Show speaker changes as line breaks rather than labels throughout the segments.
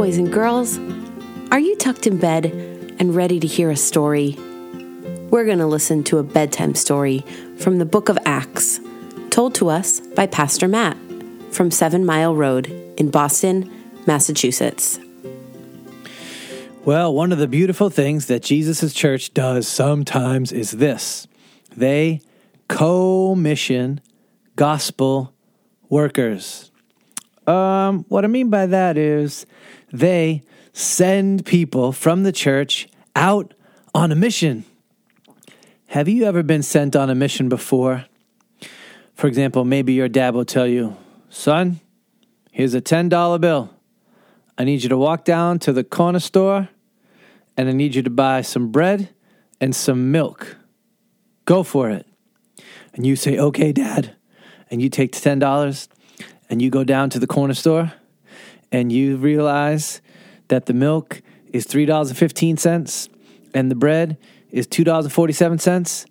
boys and girls. Are you tucked in bed and ready to hear a story? We're going to listen to a bedtime story from the book of Acts, told to us by Pastor Matt from Seven Mile Road in Boston, Massachusetts.
Well, one of the beautiful things that Jesus' church does sometimes is this they co mission gospel workers. Um, what I mean by that is they send people from the church out on a mission. Have you ever been sent on a mission before? For example, maybe your dad will tell you, son, here's a $10 bill. I need you to walk down to the corner store and I need you to buy some bread and some milk. Go for it. And you say, okay, dad. And you take the $10 and you go down to the corner store and you realize that the milk is $3.15 and the bread is $2.47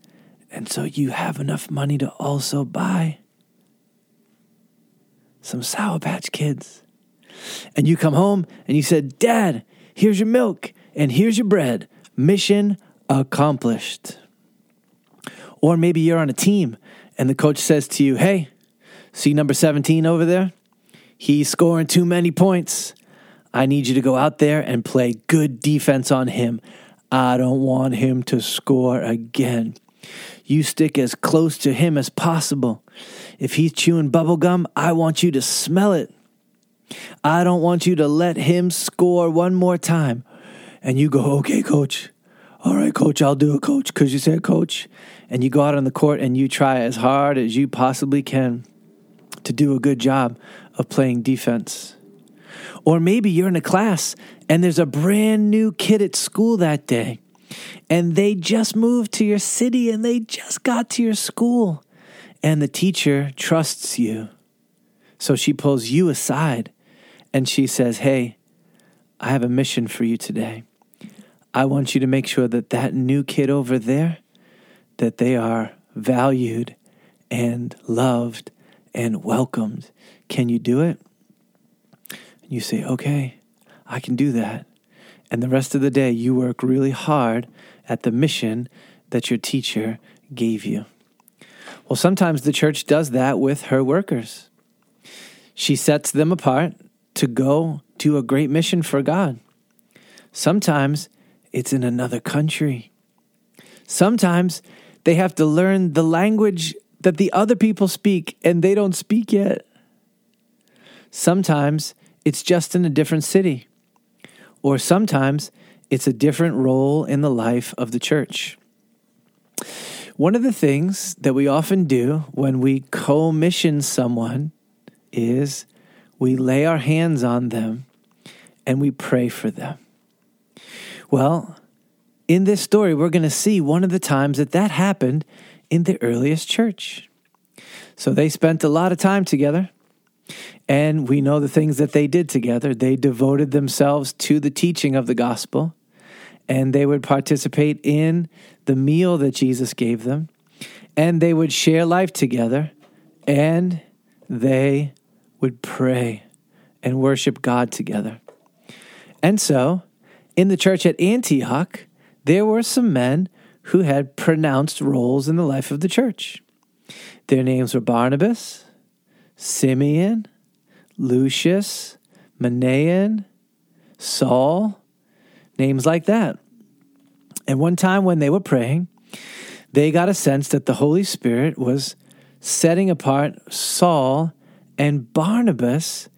and so you have enough money to also buy some Sour Patch Kids. And you come home and you said, Dad, here's your milk and here's your bread. Mission accomplished. Or maybe you're on a team and the coach says to you, Hey, See number 17 over there? He's scoring too many points. I need you to go out there and play good defense on him. I don't want him to score again. You stick as close to him as possible. If he's chewing bubblegum, I want you to smell it. I don't want you to let him score one more time. And you go, okay, coach. All right, coach, I'll do it, coach, because you said coach. And you go out on the court and you try as hard as you possibly can to do a good job of playing defense. Or maybe you're in a class and there's a brand new kid at school that day and they just moved to your city and they just got to your school and the teacher trusts you. So she pulls you aside and she says, Hey, I have a mission for you today. I want you to make sure that that new kid over there, that they are valued and loved and welcomed. Can you do it? And you say, okay, I can do that. And the rest of the day, you work really hard at the mission that your teacher gave you. Well, sometimes the church does that with her workers. She sets them apart to go do a great mission for God. Sometimes it's in another country. Sometimes they have to learn the language that the other people speak and they don't speak yet. Sometimes it's just in a different city, or sometimes it's a different role in the life of the church. One of the things that we often do when we co-mission someone is we lay our hands on them and we pray for them. Well, in this story, we're going to see one of the times that that happened in the earliest church. So they spent a lot of time together. And we know the things that they did together. They devoted themselves to the teaching of the gospel, and they would participate in the meal that Jesus gave them, and they would share life together, and they would pray and worship God together. And so, in the church at Antioch, there were some men who had pronounced roles in the life of the church. Their names were Barnabas, Simeon, Lucius, Manaen, Saul, names like that. And one time when they were praying, they got a sense that the Holy Spirit was setting apart Saul and Barnabas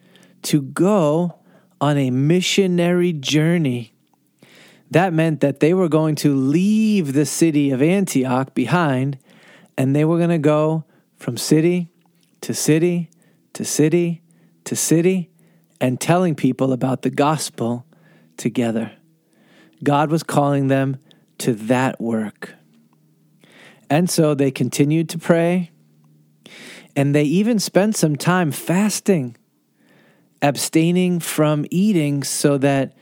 to go on a missionary journey that meant that they were going to leave the city of Antioch behind and they were going to go from city to city to city to city and telling people about the gospel together. God was calling them to that work. And so they continued to pray, and they even spent some time fasting, abstaining from eating so that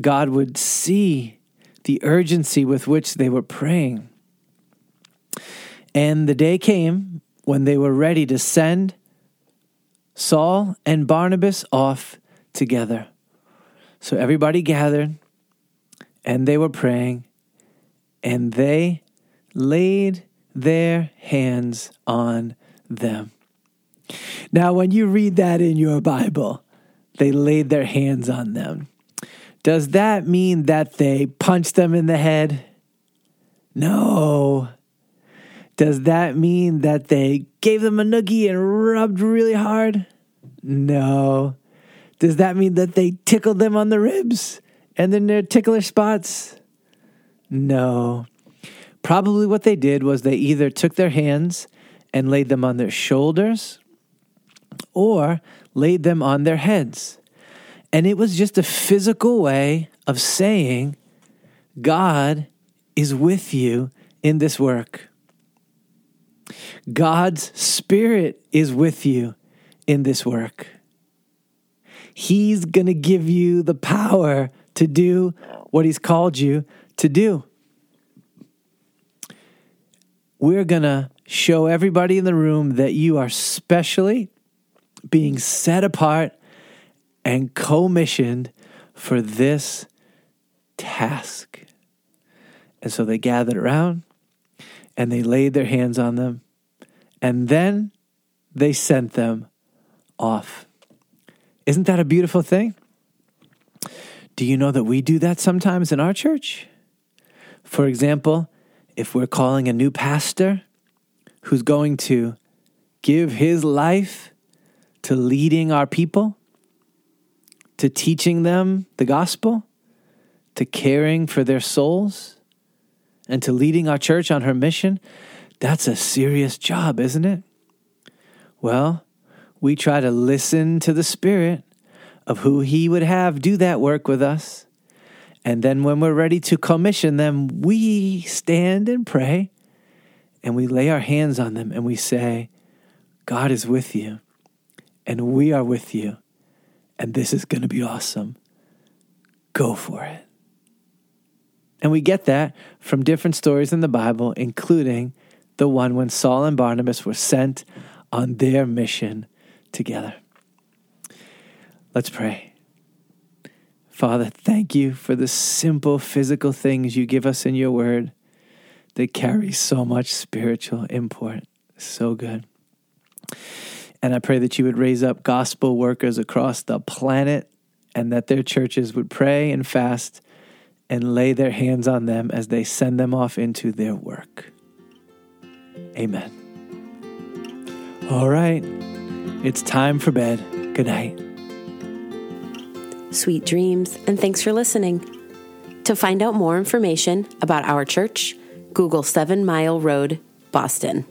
God would see the urgency with which they were praying. And the day came when they were ready to send Saul and Barnabas off together. So everybody gathered and they were praying and they laid their hands on them. Now, when you read that in your Bible, they laid their hands on them. Does that mean that they punched them in the head? No. Does that mean that they gave them a noogie and rubbed really hard? No. Does that mean that they tickled them on the ribs and then their tickler spots? No. Probably what they did was they either took their hands and laid them on their shoulders or laid them on their heads. And it was just a physical way of saying, God is with you in this work. God's Spirit is with you in this work. He's going to give you the power to do what He's called you to do. We're going to show everybody in the room that you are specially being set apart and commissioned for this task. And so they gathered around and they laid their hands on them, and then they sent them off. Isn't that a beautiful thing? Do you know that we do that sometimes in our church? For example, if we're calling a new pastor who's going to give his life to leading our people, to teaching them the gospel, to caring for their souls, and to leading our church on her mission, that's a serious job, isn't it? Well, we try to listen to the Spirit of who He would have do that work with us. And then when we're ready to commission them, we stand and pray and we lay our hands on them and we say, God is with you and we are with you. And this is going to be awesome. Go for it. And we get that from different stories in the Bible, including the one when Saul and Barnabas were sent on their mission together. Let's pray. Father, thank you for the simple physical things you give us in your word that carry so much spiritual import. So good. And I pray that you would raise up gospel workers across the planet and that their churches would pray and fast and lay their hands on them as they send them off into their work. Amen. All right, it's time for bed. Good night.
Sweet dreams, and thanks for listening. To find out more information about our church, Google Seven Mile Road, Boston.